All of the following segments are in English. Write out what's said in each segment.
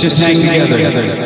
just hang together. somebody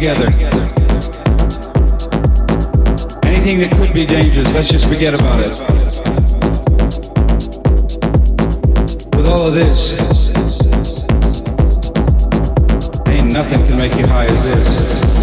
together. Anything that could be dangerous, let's just forget about it. With all of this, ain't nothing can make you high as this.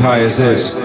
High as this.